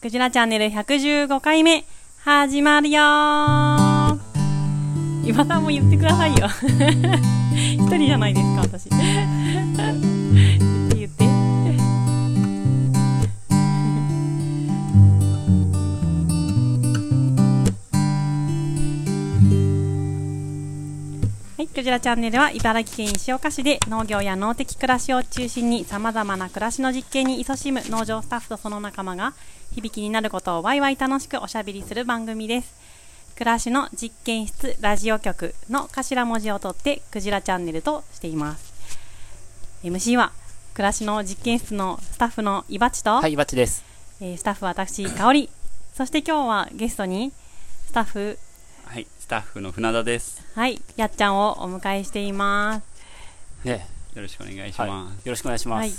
クジラチャンネル115回目、始まるよー岩田も言ってくださいよ。一人じゃないですか、私。クジラチャンネルは茨城県石岡市で農業や農的暮らしを中心に様々な暮らしの実験に勤しむ農場スタッフとその仲間が響きになることをワイワイ楽しくおしゃべりする番組です。暮らしの実験室ラジオ局の頭文字を取ってクジラチャンネルとしています。MC は暮らしの実験室のスタッフのいばちと、はい、バッチです。えースタッフ私、香り、そして今日はゲストにスタッフはい、スタッフの船田です。はい、やっちゃんをお迎えしています。ね、よろしくお願いしはい、ます。よろしくお願いします。はい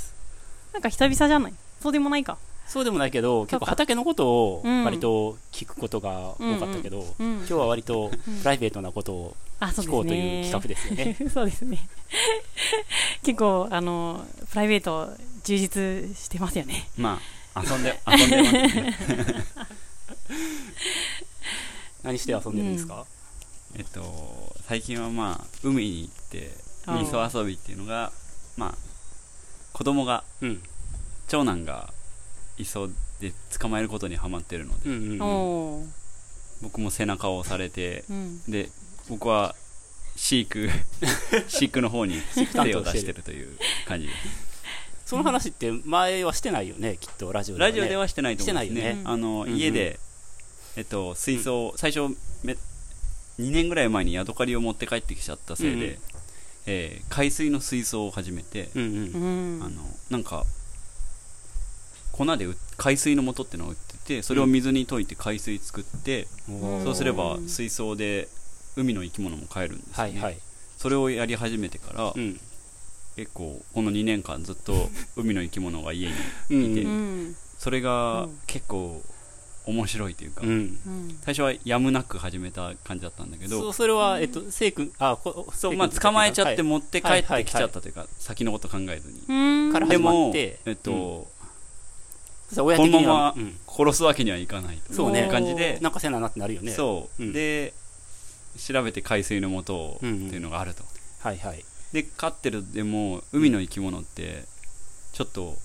なんか久々じゃない？そうでもないか。そうでもないけど、結構畑のことをうん割と聞くことが多かったけど、うん。今日は割とプライベートなことをあ、そうですね。聞こうという企画ですよね。そうですね。結構、あの、プライベート充実してますよね。まあ、遊んで、遊んでますね。何して遊んでるんですか、えっと、最近はまあ、海に行って、あー味噌遊びっていうのが、まあ、子供が、うん。長男が磯で捕まえることにハマってるので、うんうんうん。僕も背中を押されて、うん。で、僕は、飼育、飼育の方に手を出してるという感じです。その話って前はしてないよね、きっとラジオでは、ね。ラジオではしてないと思うんですしてないよねあの、うんうん家で、えっと、水槽、最初め、2年ぐらい前にヤドカリを持って帰ってきちゃったせいで、うんうんえー海水の水槽を始めて、うんう。うんん。あの、なんか、粉で海水の素ってのを売ってて、それを水に溶いて海水作って、おーそうすれば水槽で海の生き物も飼えるんですよね。はいはい。それをやり始めてから、うん。結構、この2年間ずっと海の生き物が家にうんいてうん。それがうん結構面白いというか、うん。うん。最初はやむなく始めた感じだったんだけそどうそれは、えっと、せい君、あ、こそう、まあ、捕まえちゃっても持って帰ってきちゃったというか、先のこと考えずに。うん。から始までもっ、てえっと、このままうん殺すわけにはいかないとそうねいう感じで、なんかせななってなるよね。そう、うんで、調べて海水の素をっていうのがあると。はいはい。で、飼ってるでも、海の生き物って、ちょっと、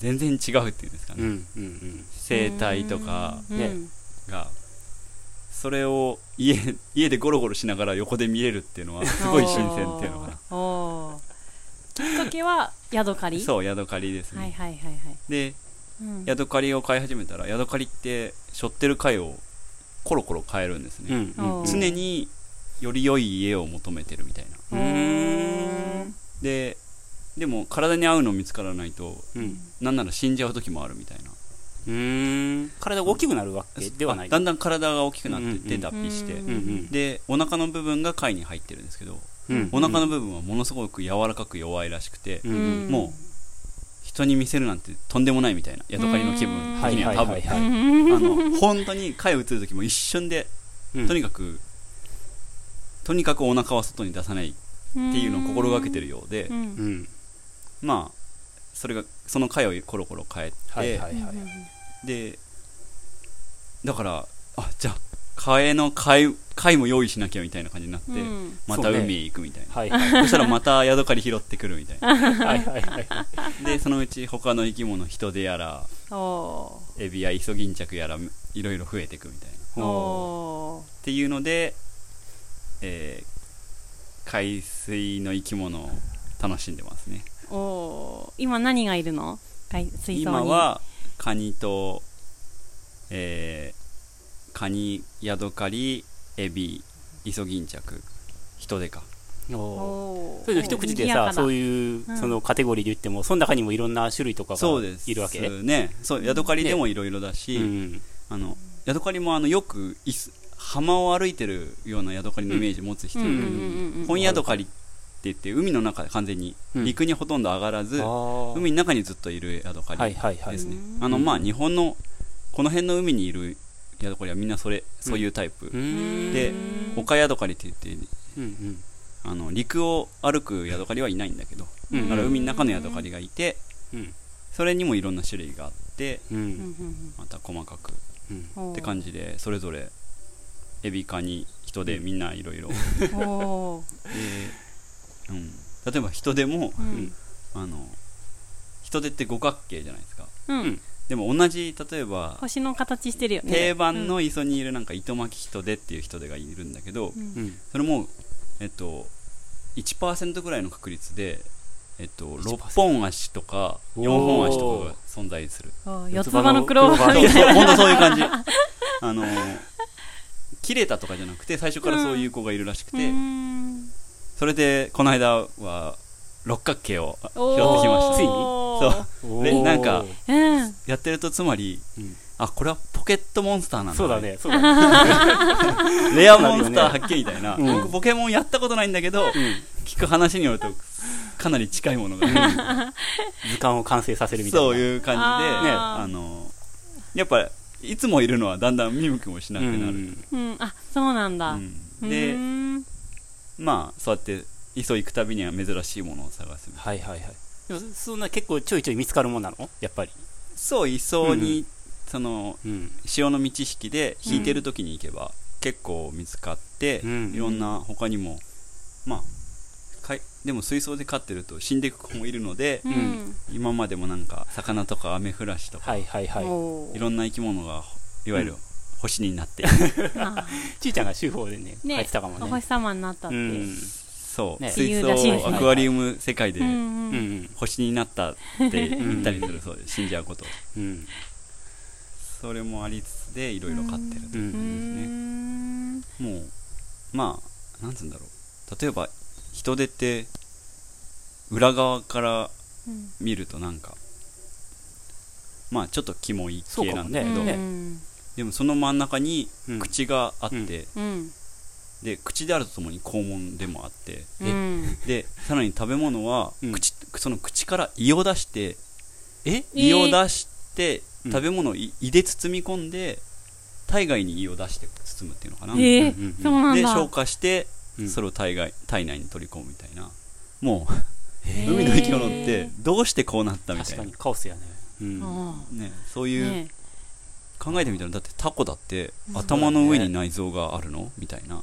全然違うっていうんですかね。うんうんうん。生態とかが、それを家 家でゴロゴロしながら横で見れるっていうのは すごい新鮮っていうのかな。きっかけは、ヤドカリ？う。そう、ヤドカリですね。はいはいはいはい。で、うんヤドカリを飼い始めたら、ヤドカリって、背負ってる貝をコロコロ変えるんですね。うんうんうん。常により良い家を求めてるみたいな。で、でも体に合うの見つからないと、うん。なんなら死んじゃう時もあるみたいな。うーん。体が大きくなるわけではない。あだんだん体が大きくなってって脱皮して、うんうんうん。で、お腹の部分が貝に入ってるんですけど、うんお腹の部分はものすごく柔らかく弱いらしくて、うんうん。もう人に見せるなんてとんでもないみたいな、ヤドカリの気分的には多分、はいはい あの、本当に貝を映る時も一瞬で、うんとにかく、とにかくお腹は外に出さないっていうのを心がけてるようで、うんうん。まあ、それが、その貝をコロコロ変えて、はいはいはい。で、だから、あ、じゃあ、替えの貝、貝も用意しなきゃみたいな感じになって、うんまた海へ行くみたいな。はいはい。そしたらまたヤドカリ拾ってくるみたいな。はいはいはい。で、そのうち他の生き物、人手やら、おエビやイソギンチャクやら、いろいろ増えていくみたいな。っていうので、えー海水の生き物を楽しんでますね。おー。今何がいるの？海水槽に。今は、カニと、えーカニ、ヤドカリ、エビ、イソギンチャク、人手か。おー。おー。それで一口でさ、そういうう、そのカテゴリーで言っても、その中にもいろんな種類とかがそうです。いるわけ？ね。そう、ヤドカリでもいろいろだし、うん。あの、ヤドカリもあの、よくいす、浜を歩いてるようなヤドカリのイメージ持つ人本ヤドカリって言って、海の中で完全に、うん。陸にほとんど上がらず、海海の中にずっといるヤドカはいリですね。うん。あの、まあ、日本の、この辺の海にいるヤドカリはみんなそれ、そういうタイプ。でうん。丘ヤドカリって言って、うんうん。あの、陸を歩くヤドカリはいないんだけど、うん。だから海の中のヤドカリがいて、うん。それにもいろんな種類があってううん。んまた細かくうん。うんって感じでそれぞれエビカニ人でみんないろいろうん、例えば人でもうん。あの人手って五角形じゃないですか。うん。でも同じ例えば星の形してるよね。定番の磯にいるなんか糸巻き人手っていう人手がいるんだけど、それもえっと1%ぐらいの確率でえっと1% 6本足とかおー。4本足とかが存在する。あ四つ葉のクローバーそうそうみたいな。本当そういう感じ。あの切れたとかじゃなくて最初からそういう子がいるらしくうて、んそれでこの間は六角形を拾ってきおました。ついに？そう。でなんかうん。やってるとつまりうん。あこれはポケットモンスターなんだそうだね。そうだね。レアモンスター発見みたいな、うん。僕ポケモンやったことないんだけど、うん。聞く話によるとかなり近いものが、図鑑を完成させるみたいな。そういう感じであー。あのやっぱいつもいるのはだんだん見向きもしなくなる、うん。うん。あそうなんだ。うん。でうんまあそうやって磯行くたびには珍しいものを探すはいはいはい。でもそんな結構ちょいちょい見つかるもんなの？やっぱり。そう磯に、うん。そのうん。潮の満ち引きで引いてる時に行けば、結構見つかって、うんいろんな他にもまあかいでも水槽で飼ってると死んでいく子もいるので、うん。今までもなんか魚とかアメフラシとか、はいはいはい。いろんな生き物がいわゆるうん星になって、あ ちいちゃんが週報でねね。入ってたかもおね。星様になったって。うん。そう、ね。水槽アクアリウム世界でうんううん。ん星になったって 言ったりするそうです。死んじゃうこと。うん。それもありつつでいろいろ飼ってると。ういん。うですね、うん。もうまあなんつうんだろう。例えば人手って裏側からうん。見るとなんかまあちょっとキモい系なんだけど、でもその真ん中にうん。口があって、うん。で口であるとともに肛門でもあってうん。でさらに食べ物はうん。口、その口から胃を出して胃を出して、うん。食べ物を胃胃で包み込んで体外に胃を出して包むっていうのかな、え？ーうんうんうん。そうなんだ。で消化して、うん。それを体外体内に取り込むみたいな。もう海の生き物ってどうしてこうなったみたいな、確かにカオスやね。うん。あね、そういう、ね考えてみたらだってタコだってうん。頭の上に内臓があるの？みたいな。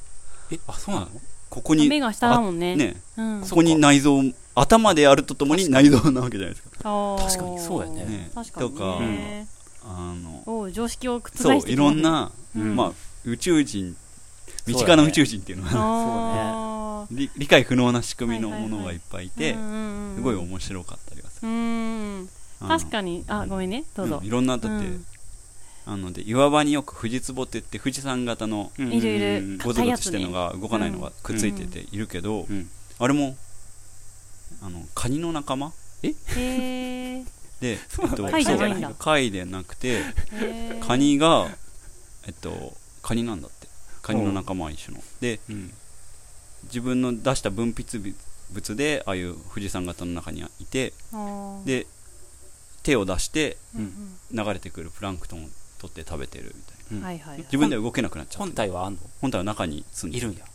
えあそうなの？ここに目が下だもんね。あね。うん。ここに内臓頭であるとともに内臓なわけじゃないですか。確かにそうやね。ね。確かにとかねあの常識を覆してそういろんな、うん。まあ宇宙人身近な宇宙人っていうのは、あー理理解不能な仕組みのものがいっぱいいて、うんうんうんすごい面白かったりはすうる、確かに。あごめんね。どうぞ。うん。いろんなだって、うんあので岩場によく富士壺って言って富士山型のゴツゴツしてるのが動かないのがくっついてているけど、うん。あれもあのカニの仲間？へえで、えっと貝じゃないんだ。そう貝でなくてカニがえっとカニなんだって。カニの仲間は一緒の。でうん。自分の出した分泌物でああいう富士山型の中にいてで手を出してうん。流れてくるプランクトンを取って食べてるみたいな。はいはい自分では動けなくなっちゃっ本て体はあんの？本体は中に住んでいるんや。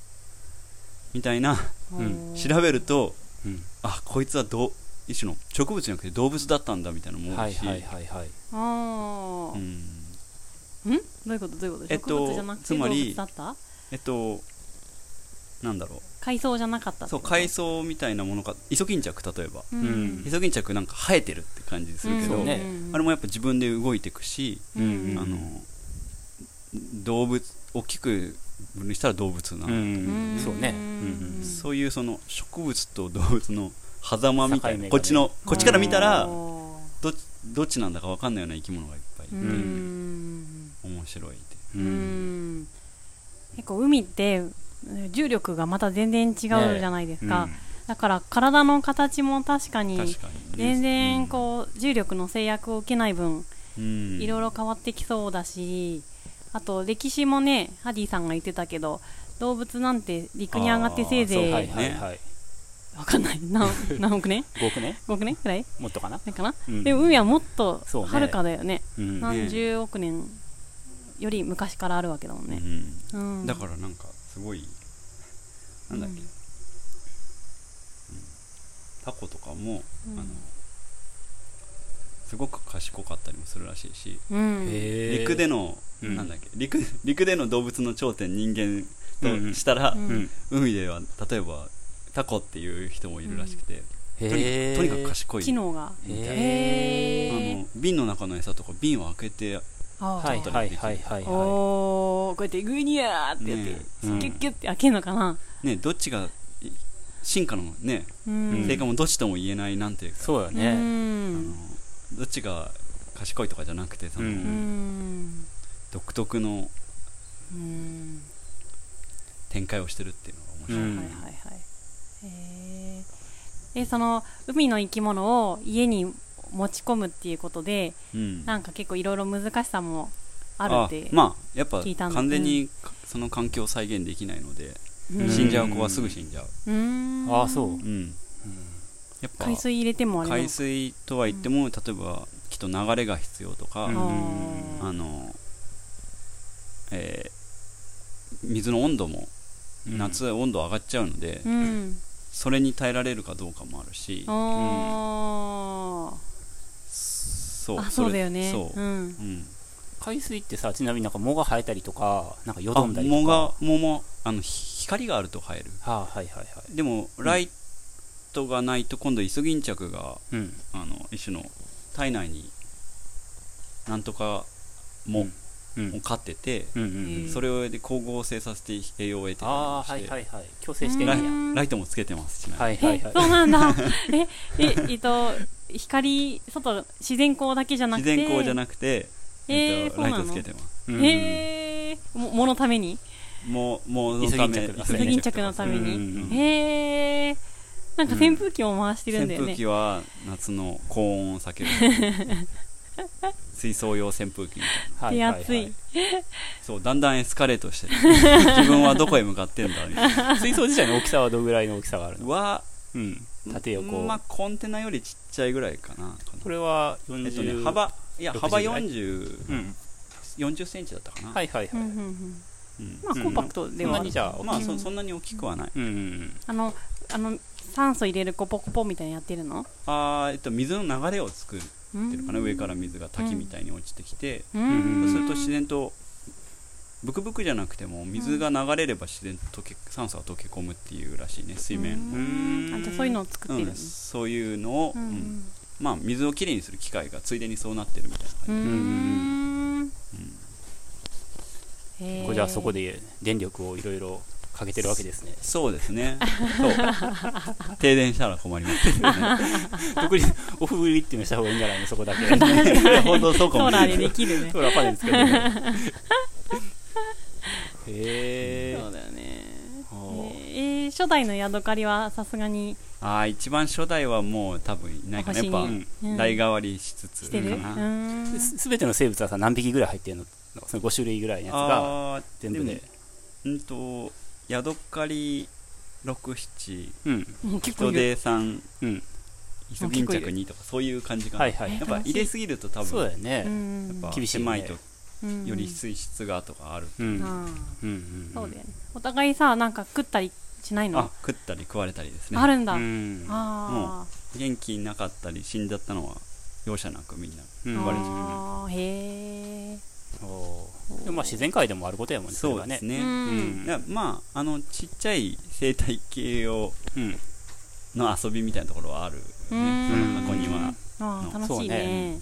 みたいな。うん。調べるとうん。あこいつはどう一種の植物じゃなくて動物だったんだみたいなのも多し、はいいはいはいはい。あー。うん。ん？どういうこと？どういうこと？えっと植物じゃなくて動つまり物だった？えっとなんだろう海藻じゃなかったそう海藻みたいなものかイソギンチャク例えば、うん。うん。イソギンチャクなんか生えてるって感じするけど、そうね。あれもやっぱ自分で動いていくし、うんうん。あの動物大きく分類したら動物な、うんんそうね。うんそういうその植物と動物の狭間みたい境目がね。なこっちのこっちから見たらどっちどっちなんだか分かんないような生き物がいっぱいいて、うーん。面白いって。結構海ってえー重力がまた全然違うじゃないですか、だから体の形も確かに全然こう重力の制約を受けない分うん。いろいろ変わってきそうだしあと歴史もねハディさんが言ってたけど動物なんて陸に上がってせいぜいあーそうはいはいはい。わかんない。何 何億年？5億ね5億年？くらい？もっとかな？かな、うん。でも海はもっとはるかだよね。うん。何十億年より昔からあるわけだもんね、うん。うん、だからなんかすごいなんだっけ、うんうんタコとかも、うん。あのすごく賢かったりもするらしいし、うん。陸での、うん。なんだっけ陸陸での動物の頂点人間としたら、うん。うん海では例えばタコっていう人もいるらしくて、とにかく賢い。機能が。みたあの瓶の中の餌とか瓶を開けてはいはいはいはい。はおーこうやってグニャーってやって、ねうん。キュッキュッて開けるのかな。ねどっちがい進化のねうん。成果もどっちとも言えないなんていうか、いそうだうねあんのどっちが賢いとかじゃなくてその、独特のうん。展開をしてるっていうのが面白い、うん。はいはいはいへー。えその海の生き物を家に持ち込むっていうことでうん。なんか結構いろいろ難しさもあるってまあやっぱ完全にその環境を再現できないので、うん死んじゃう子はすぐ死んじゃう、ああそう。うん。やっぱ海水入れても海水とは言っても、例えばきっと流れが必要とか、うん。ああの、えー水の温度もうん。夏は温度上がっちゃうので、ーうん。それに耐えられるかどうかもあるし、あそうあそうだよね。そう、うん。うん海水ってさちなみになんか藻が生えたりとかなんかよあどんだりとか。藻が藻もあのひ光があると生える。はあはいはいはい。でもライトがないと今度イソギンチャクがうん。あの一種の体内になんとか藻うん。を飼ってて、うんうんへーそれをで光合成させて栄養を得てああはいはいはい。強制してるライんや。うんライトもつけてますちなみに、えはいはいはい。そうなんだ。えええっと光外自然光だけじゃなく自て然光じゃなくて、えっとライトつけてますうんへえもものためにもうもうイソギンチャクのために？うんへえなんか扇風機も回してるんだよね。扇風機は夏の高温を避ける。水槽用扇風機みたいな。はい。はいはい手厚い。そうだんだんエスカレートしてる。自分はどこへ向かってんだみたいな。水槽自体の大きさはどのぐらいの大きさがあるの？はうん。縦横。まあコンテナよりちっちゃいぐらいかな。これはえっと40ね幅いや60幅ぐらい？40、うん。40センチだったかな、はいはいはい。うんうんうん。うん。まあコンパクトではある。そんまあそそんなに大きくはない、うんうんあのあの酸素入れるコポコポみたいなのやってるの？あーえっと水の流れを作るうんっていうのかな、上から水が滝みたいに落ちてきて、そうすると自然とブクブクじゃなくても水が流れれば自然と溶け酸素が溶け込むっていうらしいね水面、うん。うんあじゃあそういうのを作ってるうんのそういうのを、ううんんまあ水をきれいにする機械がついでにそうなってるみたいなう感じ、ん。こへれじゃあそこで電力をいろいろかけてるわけですね。そうですね。そう。停電したら困りますけどね。特にオフグリッドにした方がいいんじゃないの？そこだけ。本当そうかソーラーでもしれない。できるね ソーラーパネルつけてね。へえそうだよね。えー初代のヤドカリはさすがにああ一番初代はもう多分いないかな。やっぱ、代替わりしつつしてる？うかな、ん。すすべての生物はさ何匹ぐらい入ってるの？その5種類ぐらいのやつがああ全部で。もうんとヤドカリ67うん。もう結構人いる手3うん。イソギンチャク2とかそういう感じかな、はいはい。やっぱ入れすぎると多分そうだよね。うん。やっぱ厳しいよね。狭いとうん。より水質がとかある、うん。あうんうんーそうだよね。お互いさなんか食ったりしないの？あ食ったり食われたりですね。あるんだ。うん。あ元気なかったり死んじゃったのは容赦なくみんなうん。ー食われちゃうあーへえでもまあ自然界でもあることやもんねそうですね、まああのちっちゃい生態系をうん。の遊びみたいなところはあるよね。うん。その箱にはあー楽しいそうね。ね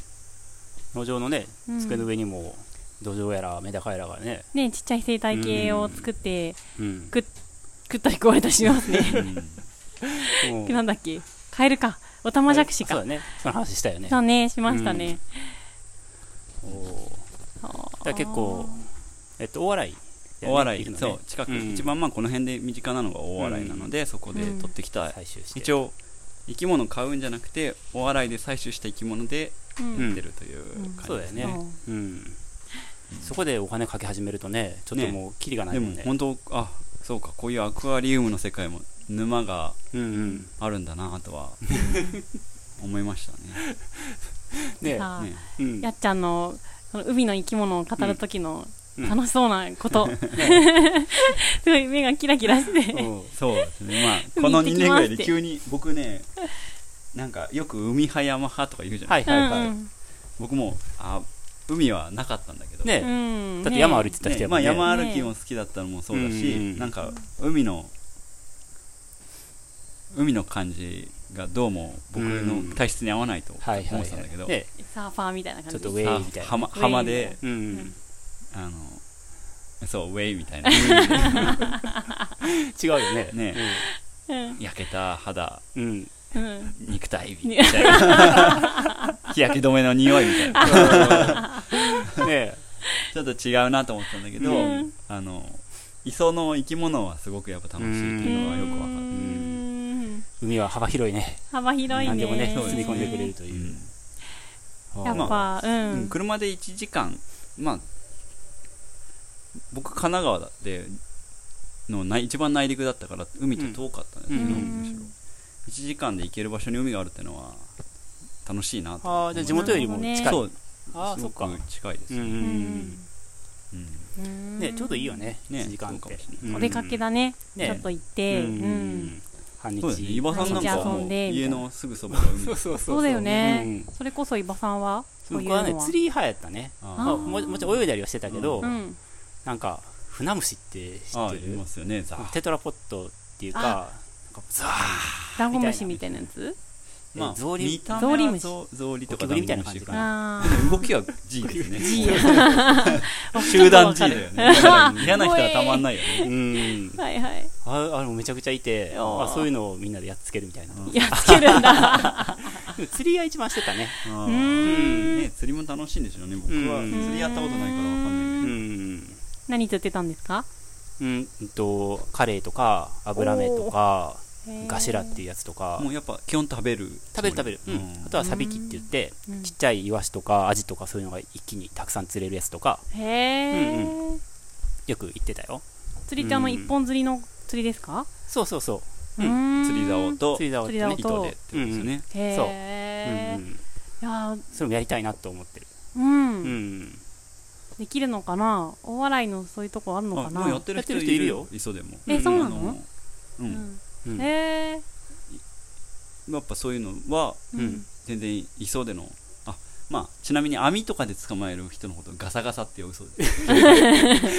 農場のねうん。机の上にも土壌やらメダカやらがね。ねちっちゃい生態系を作ってうん。食食ったり食われたりしますね。なんだっけ？カエルか。オタマジャクシか。そうだね。その話したよね。そうね。しましたね。おー。あー。だ結構えっと大洗い大洗るのね。そう。近く、うん。一番まあこの辺で身近なのが大洗なので、そこで取ってきた、採集して。一応生き物買うんじゃなくて大洗で採取した生き物でうん。うん売ってるという感そうだよじですね、ねう。ん。そこでお金かけ始めるとねちょっともうキリがないでもんね。も本当あそうかこういうアクアリウムの世界も沼がうんうん。あるんだなとは 思いましたね。ね。やっちゃんのその海の生き物を語る時のうん。楽しそうなこと、すごい目がキラキラして、う。んそうですね。まあ海この2行ってきます年ぐらいで急に僕ねなんかよく海派山派とか言うじゃなはいいはい。はいうん。僕もあ海はなかったんだけど、ねうん。だって山歩いてた人ねまあ、やもんね。山歩きも好きだったのもそうだし、うんなんか海の海の感じがどうも僕の体質に合わないと思はいはいはいってたんだけど、ねサーファーみたいな感じちょっとウェイみたいな。浜浜でうん。うん。あのそうウェイみたいな。違うよね。ねうん。焼けた肌。うん。うん。肉体みたいな。日焼け止めの匂いみたいな。うん。ねちょっと違うなと思ったんだけど、うん。あの磯の生き物はすごくやっぱ楽しいっていうのはよくわかる、うん。海は幅広いね。幅広いね。何でもね、包み込んでくれるとういう。ん。やっぱ、ううん。ん車で1時間まあ僕神奈川での内一番内陸だったから海と遠かったんですけど、うん。むしろ1時間で行ける場所に海があるっていうのは楽しいなとああ、じゃあ地元よりも近い。そう。ああ、すごそっか。く近いですうんうんんうん。うん。ね、ちょうどいいよね。ね1時間って。お出かけだね。ね。ちょっと行って。ううんん。半日。そうですね。伊庭さんなんかはも家のすぐそばが海。そうそうそうだよね。うんそれこそ伊庭さんは？そういう僕はね釣り派やったね。あまあももちろん泳いだりはしてたけどう、うん。なんか、船虫って知ってる？いますよねザ。テトラポットっていうか、かザダンゴムシみたいなやつ？まあゾウリ見たゾウリムシ目はゾウゾウリとかゴキブリみたいな。感じかあでも動きは G ですね。G 集団 G だよね。嫌な人はたまんないよーね。うん。はい。はいああれもめちゃくちゃいて、あそういうのをみんなでやっつけるみたいな。うんやっつけるんだ。釣りが一番してたね。あーん。ね釣りも楽しいんでしょうね。僕はうん。釣りやったことないからわかんうないんだん。何釣ってたんですか？うん、うんと、カレイとか、油目とか、ガシラっていうやつとか。もうやっぱ基本食べる。食べる食べる。うん。あとはサビキって言って、うん。ちっちゃいイワシとかアジとかそういうのが一気にたくさん釣れるやつとか、へえ、うんよく行ってたよ。釣りってあの一本釣りの釣りですか？そうそうそう。うーん。釣り竿と釣り竿ってね釣り竿。糸でってことですよね。へそう。え、うんうん。いやーそれもやりたいなと思ってる。うん、うん。できるのかな？大洗のそういうとこあるのかな？あもうやってる人いるよ。いるよ磯でも。えそうなの？うんへえやっぱそういうのはうん。全然磯でのあまあちなみに網とかで捕まえる人のことをガサガサって呼ぶそうです。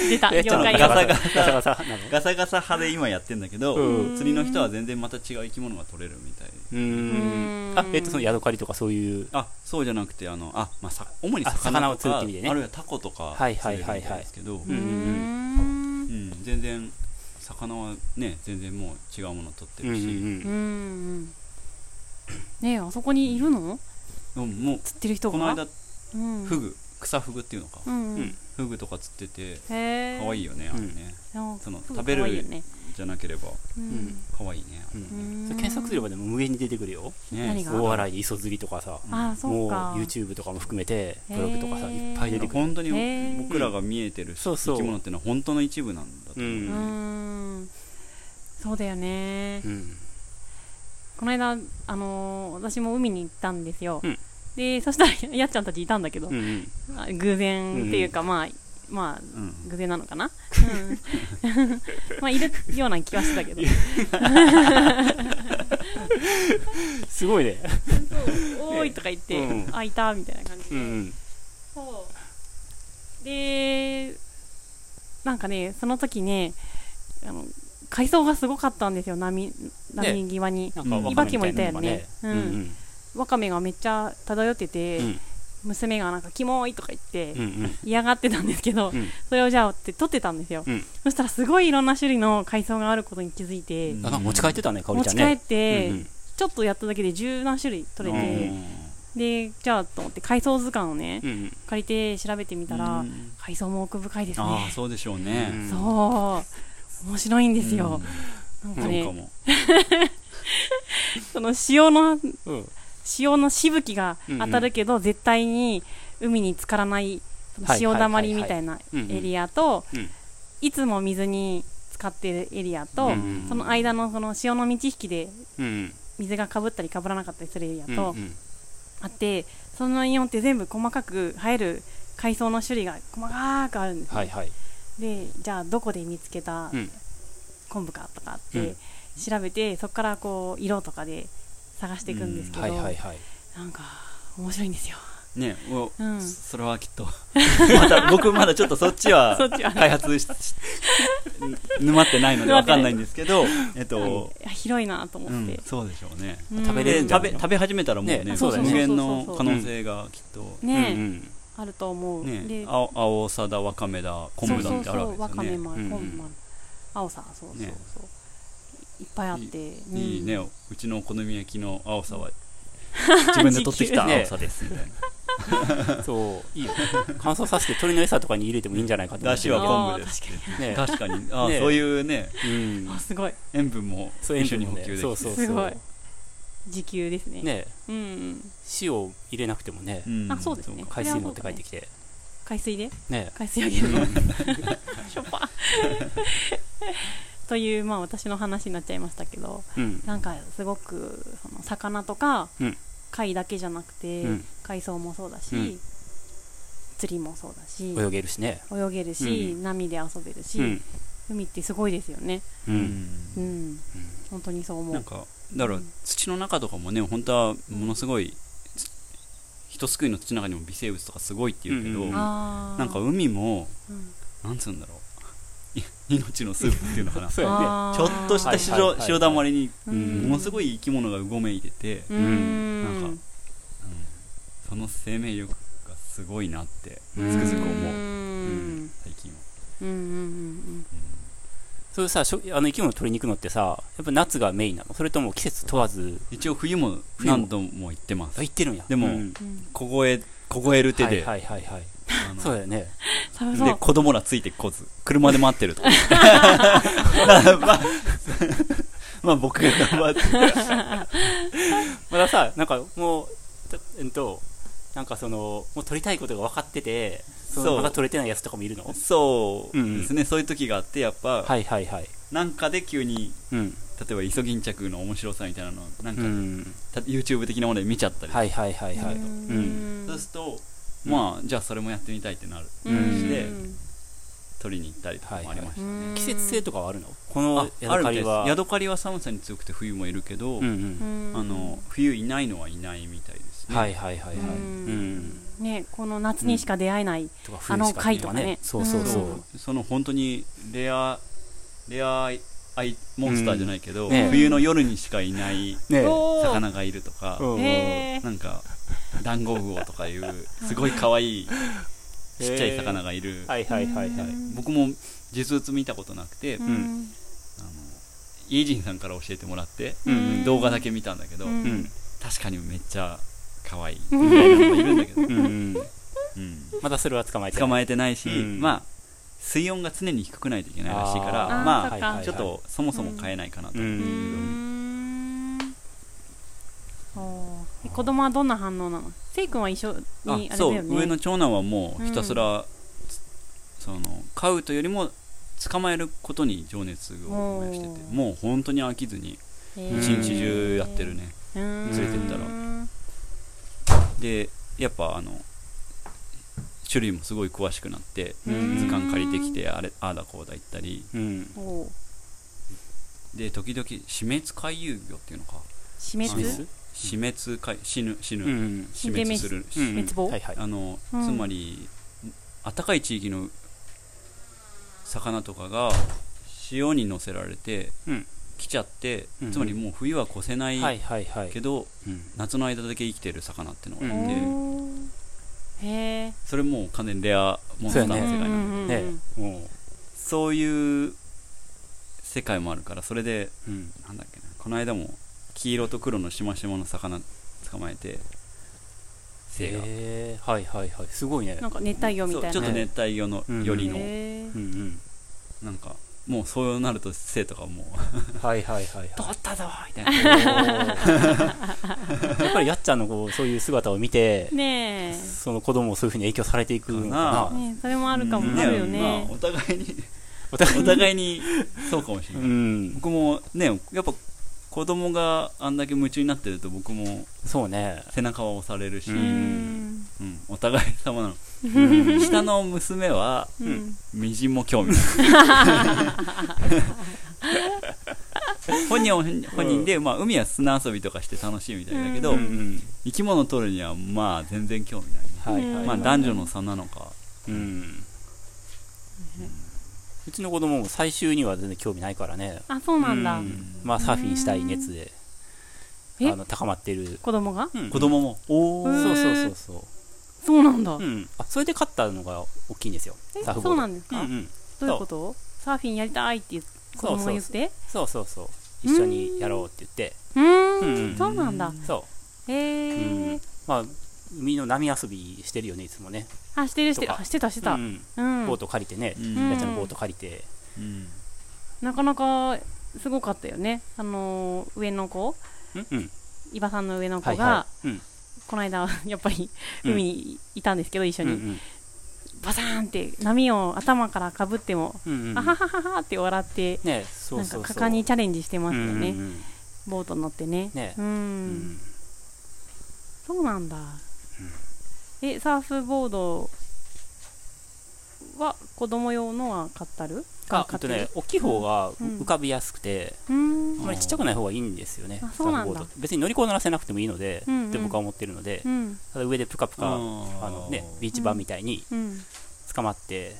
出た。ガサガガサガサなの？ガサガサ派で今やってんだけど、うん。釣りの人は全然また違う生き物が取れるみたい。うーん。あ、えっと、そのヤドカリとかそういう。あそうじゃなくてあのあ、まあ、さ主にあ魚とか魚を釣るって意味でね。あるいはタコとかはいはいはいはい。釣れるみたですけど、全然魚はね全然もう違うもの取ってるし、うんんねえあそこにいるの？でももう釣ってる人が？この間うん。フグ草フグっていうのか、うんうん。フグとか釣ってて可愛いよねあれね、そその食べるね。じゃなければ。うん。可愛いね。検索すればでも無限に出てくるよ。大洗で磯釣りとかさ。もうか。YouTube とかも含めて、ブログとかさ、いっぱい出てくる。本当に僕らが見えてるそうそう。生き物っていうのは本当の一部なんだと思う、そうだよね。うん。この間あのー私も海に行ったんですよ。うん。でそしたらやっちゃんたちいたんだけど。偶然っていうかまあまあうん偶然なのかな、うん、まあいるような気はしてたけど。すごいね。おーいとか言って、うん。あいたみたいな感じで、うんうん。そう。でなんかねその時ねあの海藻がすごかったんですよ波波際に、なんか、うん。わイバキもいたよね。ううんん。わかめがめっちゃ漂ってて、うん。娘がなんかキモいとか言ってうんうん。嫌がってたんですけど、うん。それをじゃあって撮ってたんですよ、うん。そしたらすごいいろんな種類の海藻があることに気づいて、うん。持ち帰ってたね、かおり持ち帰ちゃんね。って、うんうん。ちょっとやっただけで十何種類取れて、うん。でじゃあと思って海藻図鑑をね、うんうん。借りて調べてみたら、うん。海藻も奥深いですああねそうでしょうね、うん。そう。面白いんですよ、なんかね。そうかも。その潮のうん。潮のしぶきが当たるけど、絶対に海に浸からない潮だまりみたいなエリアと、うん。いつも水に浸かってるエリアと、うんその間のその潮の満ち引きでうん水がかぶったりかぶらなかったりするエリアとあって、そのによって全部細かく生える海藻の種類が細かくあるんですね、はいはい。でじゃあどこで見つけたうん。昆布かとかっうん。て調べて、そこからこう色とかで探していくんですけど、はいはいはい。なんか面白いんですよ。ねおうん。それはきっと。まだ僕まだちょっとそっちはそっちは開発しし沼ってないのでわかんないんですけどえっと、広いなと思って。うん、、そうでしょうね。うん。食べれでるんじゃないの？食べ食べ始めたらもうねねね限の可能性がきっと。ね、うんうん。あると思う、ね。で青青さだわかめだ昆布だってあるわけですよそうそうそうわかめねもある、うん。昆布もある。青さそうそうそう、ねいっぱいあって。うんいいね。うちのお好み焼きの青さは自分で取ってきた 青さですみたいな。そういいよ。乾燥させて鶏の餌とかに入れてもいいんじゃないかと思だしはね昆布です。確かに。あねそういうね。うん。あすごい。塩分もそう一緒に補給できて。そうそうそう。すごい。時給ですね。ね。うんうん。塩を入れなくてもね。うん。あそうですね。か海水持って帰ってきて。海水で？ね。海水あげるの。しょっぱというまあ私の話になっちゃいましたけどうん。なんかすごくその魚とかうん。貝だけじゃなくて、うん。海藻もそうだし、うん。釣りもそうだし泳げるしね。泳げるし、うん。波で遊べるし、うん。海ってすごいですよね。ううん。うん。ん本当にそう思う。なんかだから土の中とかもね本当はものすごいつ人すくいの土の中にも微生物とかすごいって言うけど、うん。うんなんか海もうん。なんつうんだろう。い命のスープっていうのかな。ち そうやね。あー。ょっとしたはい潮,、はいはい。潮だまりにうん。ものすごい生き物がうごめいてて、ううん。なんかうん。その生命力がすごいなってつくうんづく思う、うん。最近は、うんうんうんそれさしょあの生き物取りに行くのってさやっぱ夏がメインなの？それとも季節問わず？一応冬も何度も行ってます。あ行ってるんや。でもうん。うん凍え凍える手で、そうだよね。で子供らついてこず。車で待ってると。か まあ、まあ、まあ僕が頑張ってまださなんかもうたえっとなんかそのもう取りたいことが分かっててそそう。のまだ取れてないやつとかもいるの？そう。うん。ですね、そういう時があってやっぱ、はいはいはい。なんかで急にうん。例えばイソギンチャクの面白さみたいなのなんか、うん。た YouTube 的なもので見ちゃったり、はいはいはいはい。うん。そうするとまあじゃあそれもやってみたいってなる。うん。して取りに行ったりとかもありました。ね、うん。季節性とかはあるの？このあヤドカリはヤドカリは寒さに強くて冬もいるけど、うんうん。うんあの冬いないのはいないみたいですね、はいはいはいはい。うん。うん。ねこの夏にしか出会えないとかあの貝とかね。そうそうそう。うん。その本当にレアレアアイモンスターじゃないけど、うん。ね冬の夜にしかいない魚がいるとか、うん。へー。なんかダンゴウオとかいうすごい可愛い ちっちゃい魚がいる、はいはいはいはい。僕も実物見たことなくて、あのうんイージンさんから教えてもらって、うん。動画だけ見たんだけど、うん。うん。確かにめっちゃ可愛い。みたいなのがいるんだけど、うんまだそれは捕まえて捕まえてないし、うん。まあ水温が常に低くないといけないらしいからまあちょっとそもそも買えないかなと、ううんんそうえ子供はどんな反応なの？せい君は一緒にあれだそうよね上の長男はもうひたすら、その飼うというよりも捕まえることに情熱を燃やしててもう本当に飽きずに一日中やってるね。うん。連れてったら。うんでやっぱあの種類もすごい詳しくなってうん。図鑑借りてきてあれああだこうだ言ったり。うん。で時々死滅回遊魚っていうのか。死滅？死滅回死ぬ死ぬ、うん。死滅する、うん。滅亡。はいはい。あのうんつまり暖かい地域の魚とかが潮に乗せられてうん。来ちゃって、うん。つまりもう冬は越せないはいはいはい。けど、うん。夏の間だけ生きてる魚っていうのがうん。いて、へえそれもう完全にレアモンスターの世界なんだけどうんうんうん。ね。もそういう世界もあるからそれでううん。なんだっけなこの間も黄色と黒のしましまの魚捕まえて。精が、へーはいはいはい。すごいね。なんか熱帯魚みたいな。ちょっと熱帯魚のうんよりの、うんうん。なんかもうそうなると生徒がもう。はいはいはい「取はったぞ!」みたいな。い やっぱりやっちゃんのこうそういう姿を見てねえ。その子供もそういうふうに影響されていくのかかなねそれもあるかも、うんあるよね。まあ。ね、お互いに。お互いにそうかもしれうない、ん。僕もねやっぱ子供があんだけ夢中になってると僕もそうね。背中は押されるし、ううん。んお互い様なの。うん。下の娘はうん。みじんも興味ない。本人は本人で、まあ、海は砂遊びとかして楽しいみたいだけど、ううんうん。生き物を取るにはまあ全然興味ない。ね、はいはい、まあ男女の差なのか。うんうちの子供も最終には全然興味ないからね。あそうなんだ、うん。まあサーフィンしたい熱で。え？あの高まってる、子供が？うん。子供も？おおそうそうそうそう。そうなんだ、うん、あそれで勝ったのが大きいんですよ。え？サーフボード。そうなんですか、うんうん、どういうこと？サーフィンやりたいって子供が言って？そうそうそう一緒にやろうって言って。うーん。うんうん。そうなんだ。そう。へえ、うん。まあ海の波遊びしてるよねいつもねあしてるしてあしてたしてた。ううん、んボート借りてね、うん。やつのボート借りて。うんなかなかすごかったよね。あのー上の子。うんうん。伊庭さんの上の子が、はいはい。うん。この間 やっぱりうん。海にいたんですけど、一緒に、うんうん。バサーンって波を頭からかぶっても、うんうん。あははははって笑ってねそうなんそう。そうか果敢にチャレンジしてますよね、うんうんうん。ボート乗ってね。ね。うん、うん。そうなんだ、えサーフボードは子供用のは買ったる？あ買っとね大きい方がうん。浮かびやすくて、うーん。あまりちっちゃくない方がいいんですよねサーフボード。別に乗りこならせなくてもいいので、うんうん。って僕は思ってるので、うん。ただ上でプカプカあのねビーチバーみたいにうん、捕まって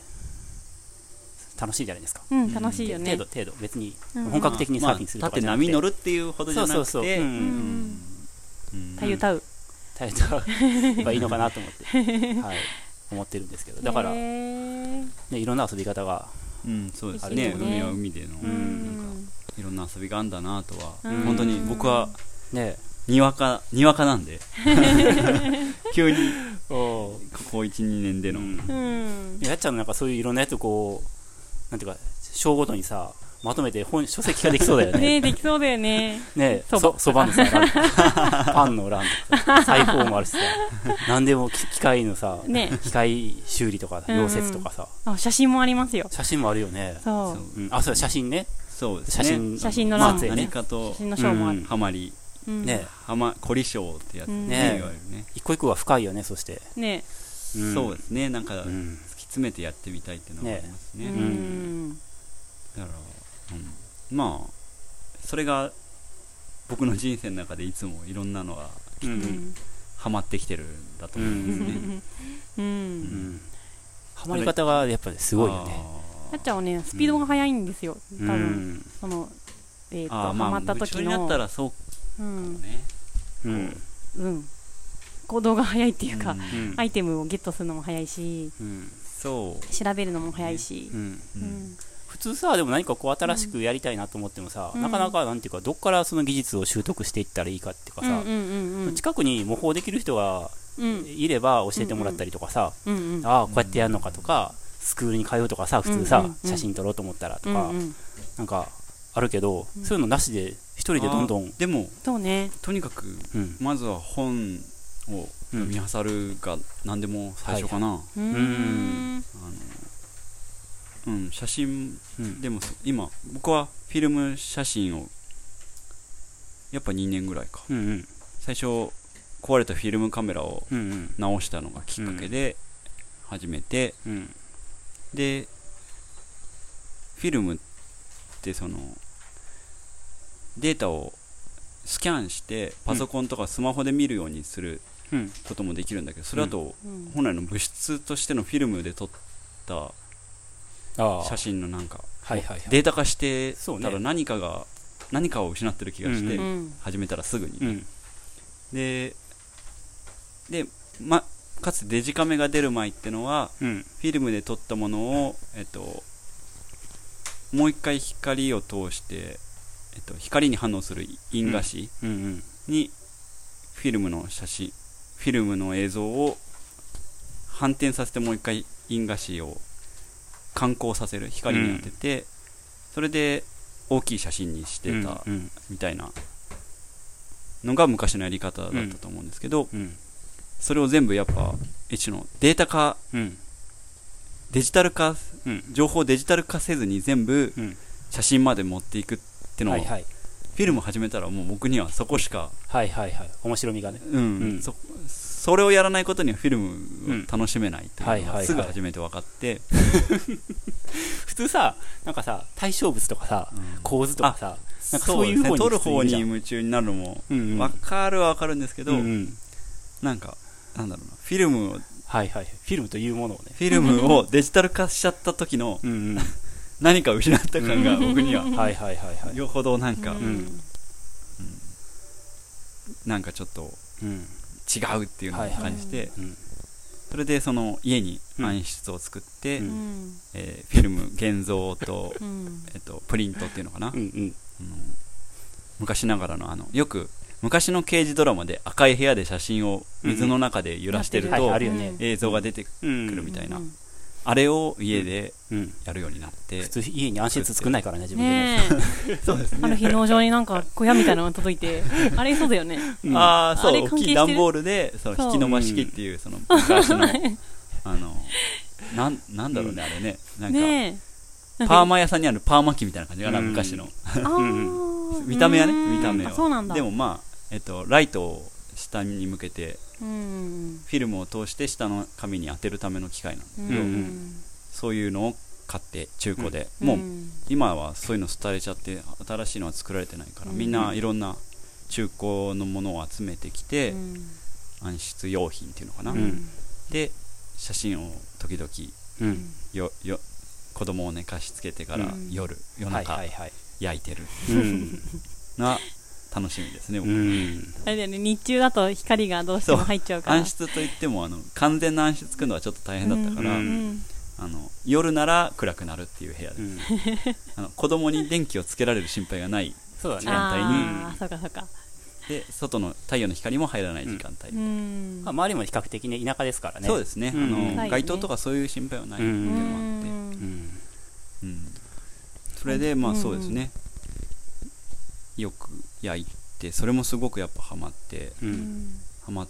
楽しいじゃないですか、うん、楽しいよね。程度程度。別にうん。本格的にサーフィンするとかじゃなくて、まあ立って波乗るっていうほどじゃなくて。そうそうそう。うん。うん。うん。たゆたう耐えたらばいいのかなと思って、はい、思ってるんですけど。だから、へね、ーいろんな遊び方がうんそうですね。海は海での、なんかいろんな遊びがあんだなとは、うん。本当に僕はね。にわかにわかなんで。急におここ12年での、やっちゃんのなんかそういういろんなやつをこうなんていうか章ごとにさまとめて本書籍化できそうだよね。ねできそうだよね。ねそば。そそばのさ欄 パンの欄とかさ裁縫もあるしさ。何でも機機械のさね。機械修理とかうんうん。溶接とかさ、あ写真もありますよ。写真もあるよね、そう。そううん、あそう写真ね。そうですね。写真写真の欄。ね。何かと写真のショーもある、うん。ハマり。うん。ね。ハマ凝り性ってやつうん。ね。ね言わね、一個一個が深いよねそして、ね。うん。そうですね。なんか突きうん詰めてやってみたいっていうのがありますね。うねん。だから、うん、まあそれが僕の人生の中でいつもいろんなのがうんうん。ハマってきてるんだと思うんですね、ううんんハマり方がやっぱりすごいよね。なっちゃんはねスピードが速いんですよ。多う分。んそのえっとあーあーまった夢中にな時のったらそううんね。うん。うん。行動が早いっていうかアイテムをゲットするのも早いしうん。そう。調べるのも早いし。うん普通さでも何かこう新しくやりたいなと思ってもさ、うん。なかなかなんていうかどっからその技術を習得していったらいいかっていうかさ、うんうんうんうん。近くに模倣できる人がうん。いれば教えてもらったりとかさ、うんうんああこうやってやるのかとかスクールに通うとかさ普通さ、うんうんうん写真撮ろうと思ったらとか、うんうんなんかあるけど、うん。そういうのなしで一人でどんどんあでもそうね。とにかくうん。まずは本を読み漁るが何でも最初かな、うーん。あのうん写真うん。でもそ今僕はフィルム写真をやっぱ2年ぐらいか。うんうん。最初壊れたフィルムカメラをうんうん。直したのがきっかけで始めて、うん。でフィルムってそのデータをスキャンしてパソコンとかスマホで見るようにするうん。こともできるんだけどそれだとうん。本来の物質としてのフィルムで撮った写真のなんかはいはいはい。データ化してたら何かが何かを失ってる気がしてううん。始めたらすぐに。うん。でで、ま、かつてデジカメが出る前ってのはうん。フィルムで撮ったものを、えっと、もう一回光を通して、えっと、光に反応する印画紙にフィルムの写真フィルムの映像を反転させてもう一回印画紙を観光させる光に当てて、それで大きい写真にしてたうんみたいなのが昔のやり方だったと思うんですけど、うん。それを全部やっぱ一種のデータ化うん。デジタル化うん。情報をデジタル化せずに全部うん。写真まで持っていくってのを、はいはいフィルム始めたらもう僕にはそこしか、はいはいはい。面白みがね。うん。うん。そそれをやらないことにはフィルムを楽しめないっていうのがはいはいはい。すぐ始めて分かって、普通さなんかさ対象物とかさうん。構図とかさなんかそういう方に撮る方に夢中になるのも分かるは分かるんですけど、うんうん。なんかなんだろうなフィルムをはいはい。フィルムというものをね。フィルムをデジタル化しちゃった時のうんうん何かを失った感が僕には。はいはいはいはい。よほどなんか、うん。なんかちょっとうん。違うっていうのを感じて、うん。それでその家に暗室を作って、えーフィルム現像と,、うん。えっとプリントっていうのかな、昔ながらのあのよく昔の刑事ドラマで赤い部屋で写真を水の中で揺らしてると、映像が出てくうんるみたいな、うんあれを家でうん。やるようになって、普通家に安心作んないからね自分でね。え。そうですある日農場になんか小屋みたいなのが届いて あれそうだよね。うん。ああそう大きい段ボールでそのそう。引き伸ばし機っていうその昔の あのなんなんだろうね、あれね。なんか、ねえ。パーマ屋さんにあるパーマ機みたいな感じかな、うん。昔の。見た目はねうん。見た目は。あそうなんだ。でもまあ、えっと、ライトを下に向けてうん。フィルムを通して下の紙に当てるための機械なんでうん。うん。そういうのを買って中古で、もううん。今はそういうの廃れちゃって新しいのは作られてないから、うん。みんないろんな中古のものを集めてきて、うん。暗室用品っていうのかな、うん。で写真を時々うん。よよ子供を寝かしつけてからうん。夜、夜はい中はいはい。焼いてる。うん。のは楽しみですね、僕うん。あれだよね日中だと光がどうしても入っちゃうから。暗室といってもあの完全な暗室作るのはちょっと大変だったから、うん。うん。あの夜なら暗くなるっていう部屋で、うん。あの子供に電気をつけられる心配がないそうだね。時間帯にああそうかそうか。で外の太陽の光も入らない時間帯、うん。まあ周りも比較的ね田舎ですからね。そうですね、うん。あのはい。ね街灯とかそういう心配はないっていうのもあって、うん。うん。それでまあうん。そうですね、よく焼いてそれもすごくやっぱハマってハマ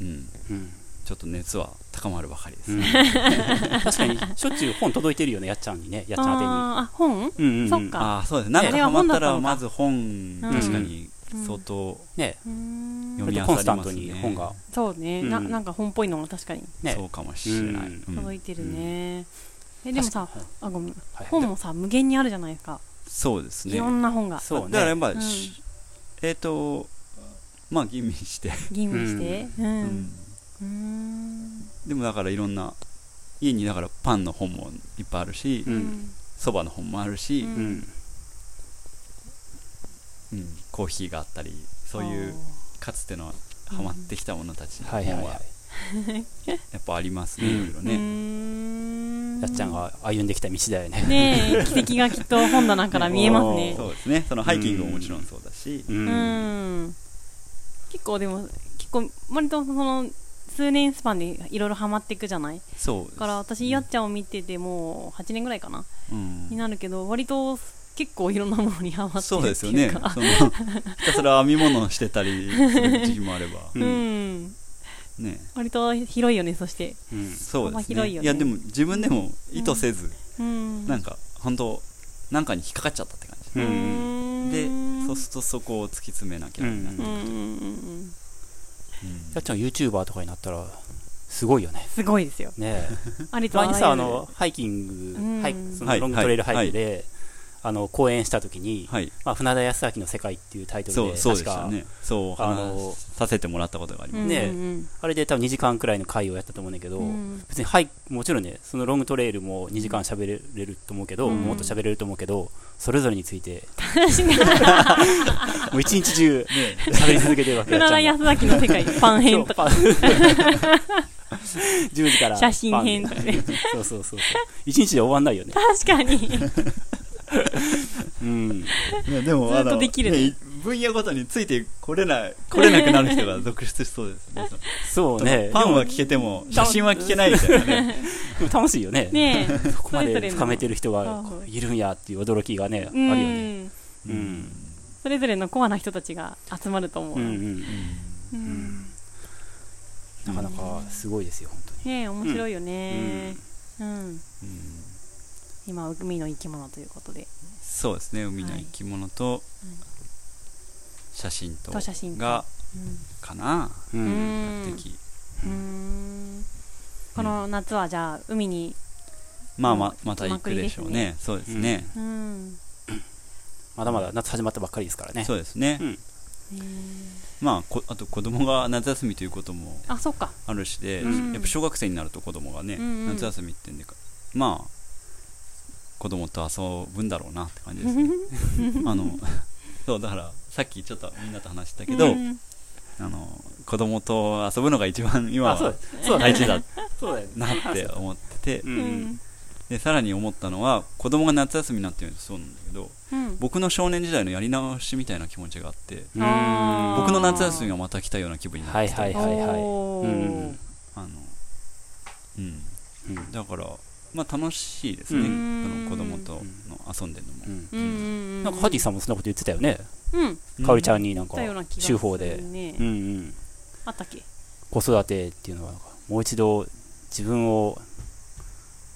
うんうん。ちょっと熱は高まるばかりですうん。ね、確かにしょっちゅう本届いてるよねやっちゃんにねやっちゃん宛あーあ本？てにうんうんうん。そっか。ああそうです。なんかハマったらまず本うん確かに相当ね。うん読み漁コンスタントりますねに本が。そうね。なうん。なんか本っぽいのも確かに。ね。そうかもしれない、届いてるね。えでもさあごめん。はい。本もさ無限にあるじゃないですかそうですね。いろんな本が。そう。ね。だからやっぱ、うん。しえっ、とまあ吟味して、吟味して。ううん。ん。うん。でもだからいろんな家にだからパンの本もいっぱいあるしうん。そば、の本もあるし、ううん。んうん。コーヒーがあったりそういうかつてのハマってきたものたちの本はいやっぱありますね、うん。いろいろうね、んやっちゃんが歩んできた道だよね。ねえ奇跡がきっと本棚から見えますね。そうですね。そのハイキングももちろんそうだし、ううん。ん結構でも結構割とその数年スパンでいろいろハマっていくじゃない？そうだから私やっちゃんを見ててもう8年ぐらいかな？うん。になるけど割と結構いろんなものにハマってるそうですよね。っていうかそのひたすら編み物をしてたりする時期もあれば。ううんんね。割と広いよねそして。うん幅そうですね。広いよね。やでも自分でも意図せず、うん。なんか本当なんかに引っかかっちゃったって感じ、うん。うんでそうするとそこを突き詰めなきゃなって、う。んうんうんやっちゃん YouTuber とかになったらすごいよね。すごいですよ。ねありと前にさあのハイキング、うん。ハイそはいのロングトレイルハイクで、あの講演した時に、はい。まあ、船田康明の世界っていうタイトルでそうそうで確か、ねそうあの話させてもらったことがあります、ねうんあれで多分2時間くらいの回をやったと思うんだけど、うん別にハイもちろんねそのロングトレイルも2時間喋れると思うけど、うん。もっと喋れると思うけどそれぞれについて。もう一日中喋り続けてるわけ船田康明の世界 パン編とか。か10 時から。写真編とかね。そうそうそうそう。一日で終わんないよね。確かに うん。いやでもずっとできるね。分野ごとについてこれな い来れなくなる人が 続出しそうですね。そうね。パンは聞けても写真は聞けないみたいなね。でも楽しいよね。ねえ。そこまで深めてる人がいるんやっていう驚きがねあうるよね。ん。うん。それぞれのコアな人たちが集まると思う。うんううん。うん。なかなかすごいですよ本当に。ねえ面白いよね。うん。うん今海の生き物ということで。そうですね。海の生き物と写真とと写真と。がかな。ううん。ん比較的。うん。うん。この夏はじゃあ海にまあまうんまた行くでしょうね。そうですね。うん。まだまだ夏始まったばっかりですからね。そうですね、うん。まあこあと子供が夏休みということもあそっか。あるしで、うん。やっぱ小学生になると子供がね、うんうん。夏休みってんでかまあ子供と遊ぶんだろうなって感じですね。あのそうだからさっきちょっとみんなと話したけど、うん。あの子供と遊ぶのが一番今は大事だそうだよね。なって思っててううん。ん。でさらに思ったのは子供が夏休みになってるとそうなんだけどうん。僕の少年時代のやり直しみたいな気持ちがあって僕の夏休みがまた来たような気分になってて、はいはいはいはい。おーうん。あのうん。うん。だからまあ楽しいですね、うん。その子供との遊んでるのも、うん。うんうんうんなんかハディさんもそんなこと言ってたよね。かおりちゃんになんか言ったような気がす週る報で。ねうんうん。あったっけ？子育てっていうのはもう一度自分を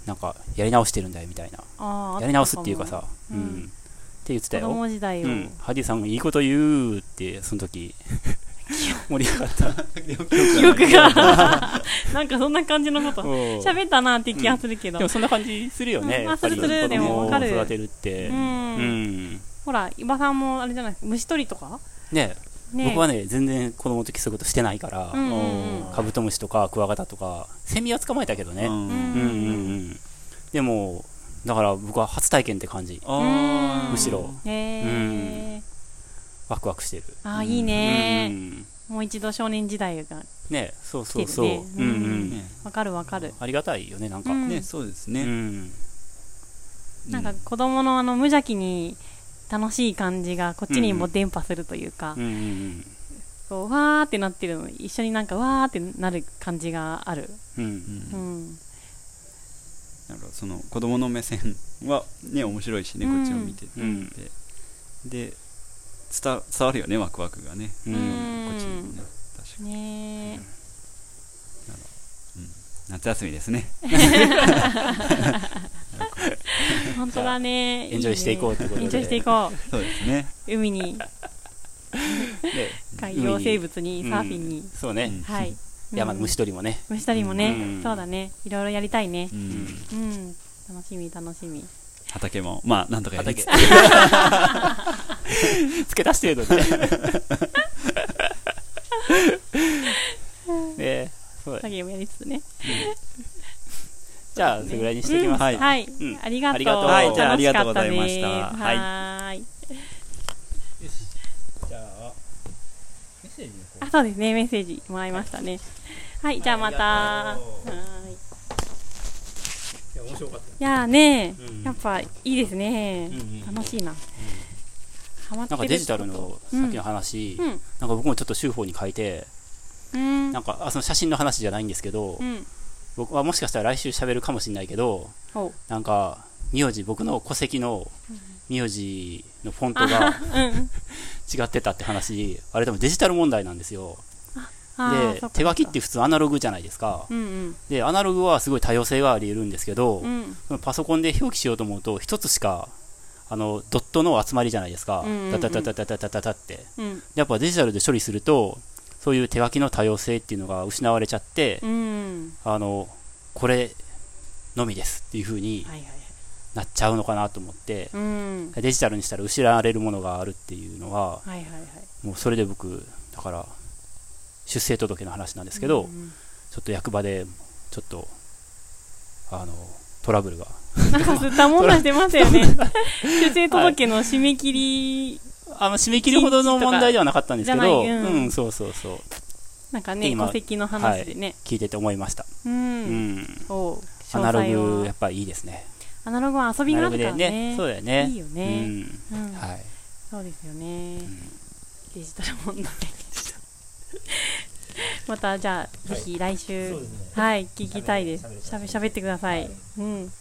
なんかやり直してるんだよみたいな。やり直すっていうかさ。ううん。んって言ってた子よ供時代を、うん、ハディさんがいいこと言うってその時 盛り上がった。記憶がなんかそんな感じのこと。う。ん喋ったなって気がするけど、でもそんな感じするよね、うんあするする子供でもわかる。を育てるって、うん。うん。ほら伊庭さんもあれじゃない？虫取りとか？ね。ね。僕はね全然子供の時そういうことしてないから、うんうんうん。カブトムシとかクワガタとかセミは捕まえたけどね、うん。うんうんうん。でもだから僕は初体験って感じ。むしろ。へえワクワクしてる。あーいいね。うんもう一度少年時代がねそうそうそう、来てるね。うんうん。うんね。わかるわかる。ありがたいよねなんか、うん。ねそうですうね、ん。なんか子供のあの無邪気に楽しい感じがこっちにも伝播するというか、こうわーってなってるの一緒になんかわーってなる感じがある、うんうん。うん。うん、なんかその子供の目線はね面白いしね、うん。こっちを見てて、うん。でで伝伝わるよねワクワクがね、うん。うんこっちにもね。確かに。ね夏休みですね。え 本当だ ね。エンジョイしていこうってことで。エンジョイしていこそうですね。う海に。で海洋生物にサーフィンに、そうね、うん。はい、山のうん。虫取りもね、虫取りもね、うん。そうだね。いろいろやりたいね。う、うんん。うん。楽しみ楽しみ畑も。まあなんとかやりつつ。付け足してるの ねねそうだ作業もやりつつね。じゃあそれぐらいにしておきますか、はいはい、ん。ありがとう。ありがとう。はいじゃあ楽しかったありがとうございました。はい。じゃあメッセージのあそうですね。メッセージもらいましたね。はいじゃあまた。はい面白かった。いやーね、うん。やっぱいいですね、うんうん。楽しいな、ハマってる。なんかデジタルのうん。さっきの話、うん。なんか僕もちょっと週報に書いてうん。なんかあその写真の話じゃないんですけど、うん。僕はもしかしたら来週喋るかもしれないけどなんか名字僕の戸籍の名字のフォントがうん。違ってたって話あれでもデジタル問題なんですよで手書きって普通アナログじゃないですか。うんうん。でアナログはすごい多様性があり得るんですけど、うん。パソコンで表記しようと思うと一つしかあのドットの集まりじゃないですか、うんうんうん。タタタタタタタって。うん。やっぱデジタルで処理するとそういう手書きの多様性っていうのが失われちゃって、うん。あのこれのみですっていう風にはいはいはい。なっちゃうのかなと思って、うん。デジタルにしたら失われるものがあるっていうのははいはいはい。もうそれで僕だから出生届の話なんですけど、うんちょっと役場でちょっとあのトラブルが。なんか吸ったもんだしてましたよね。出生届の締め切り。あの締め切りほどの問題ではなかったんですけど、うん。うん、そうそうそう。なんかね今戸籍の話でね、聞いてて思いました、ううん。んおアナログやっぱいいですね。アナログは遊びがあるからね。そうだよね。いいよね。うん。うん。はい、そうですよね、ん。デジタル問題 またじゃあぜひ来週。はい、聞きたいです。しゃべしゃべってください、うん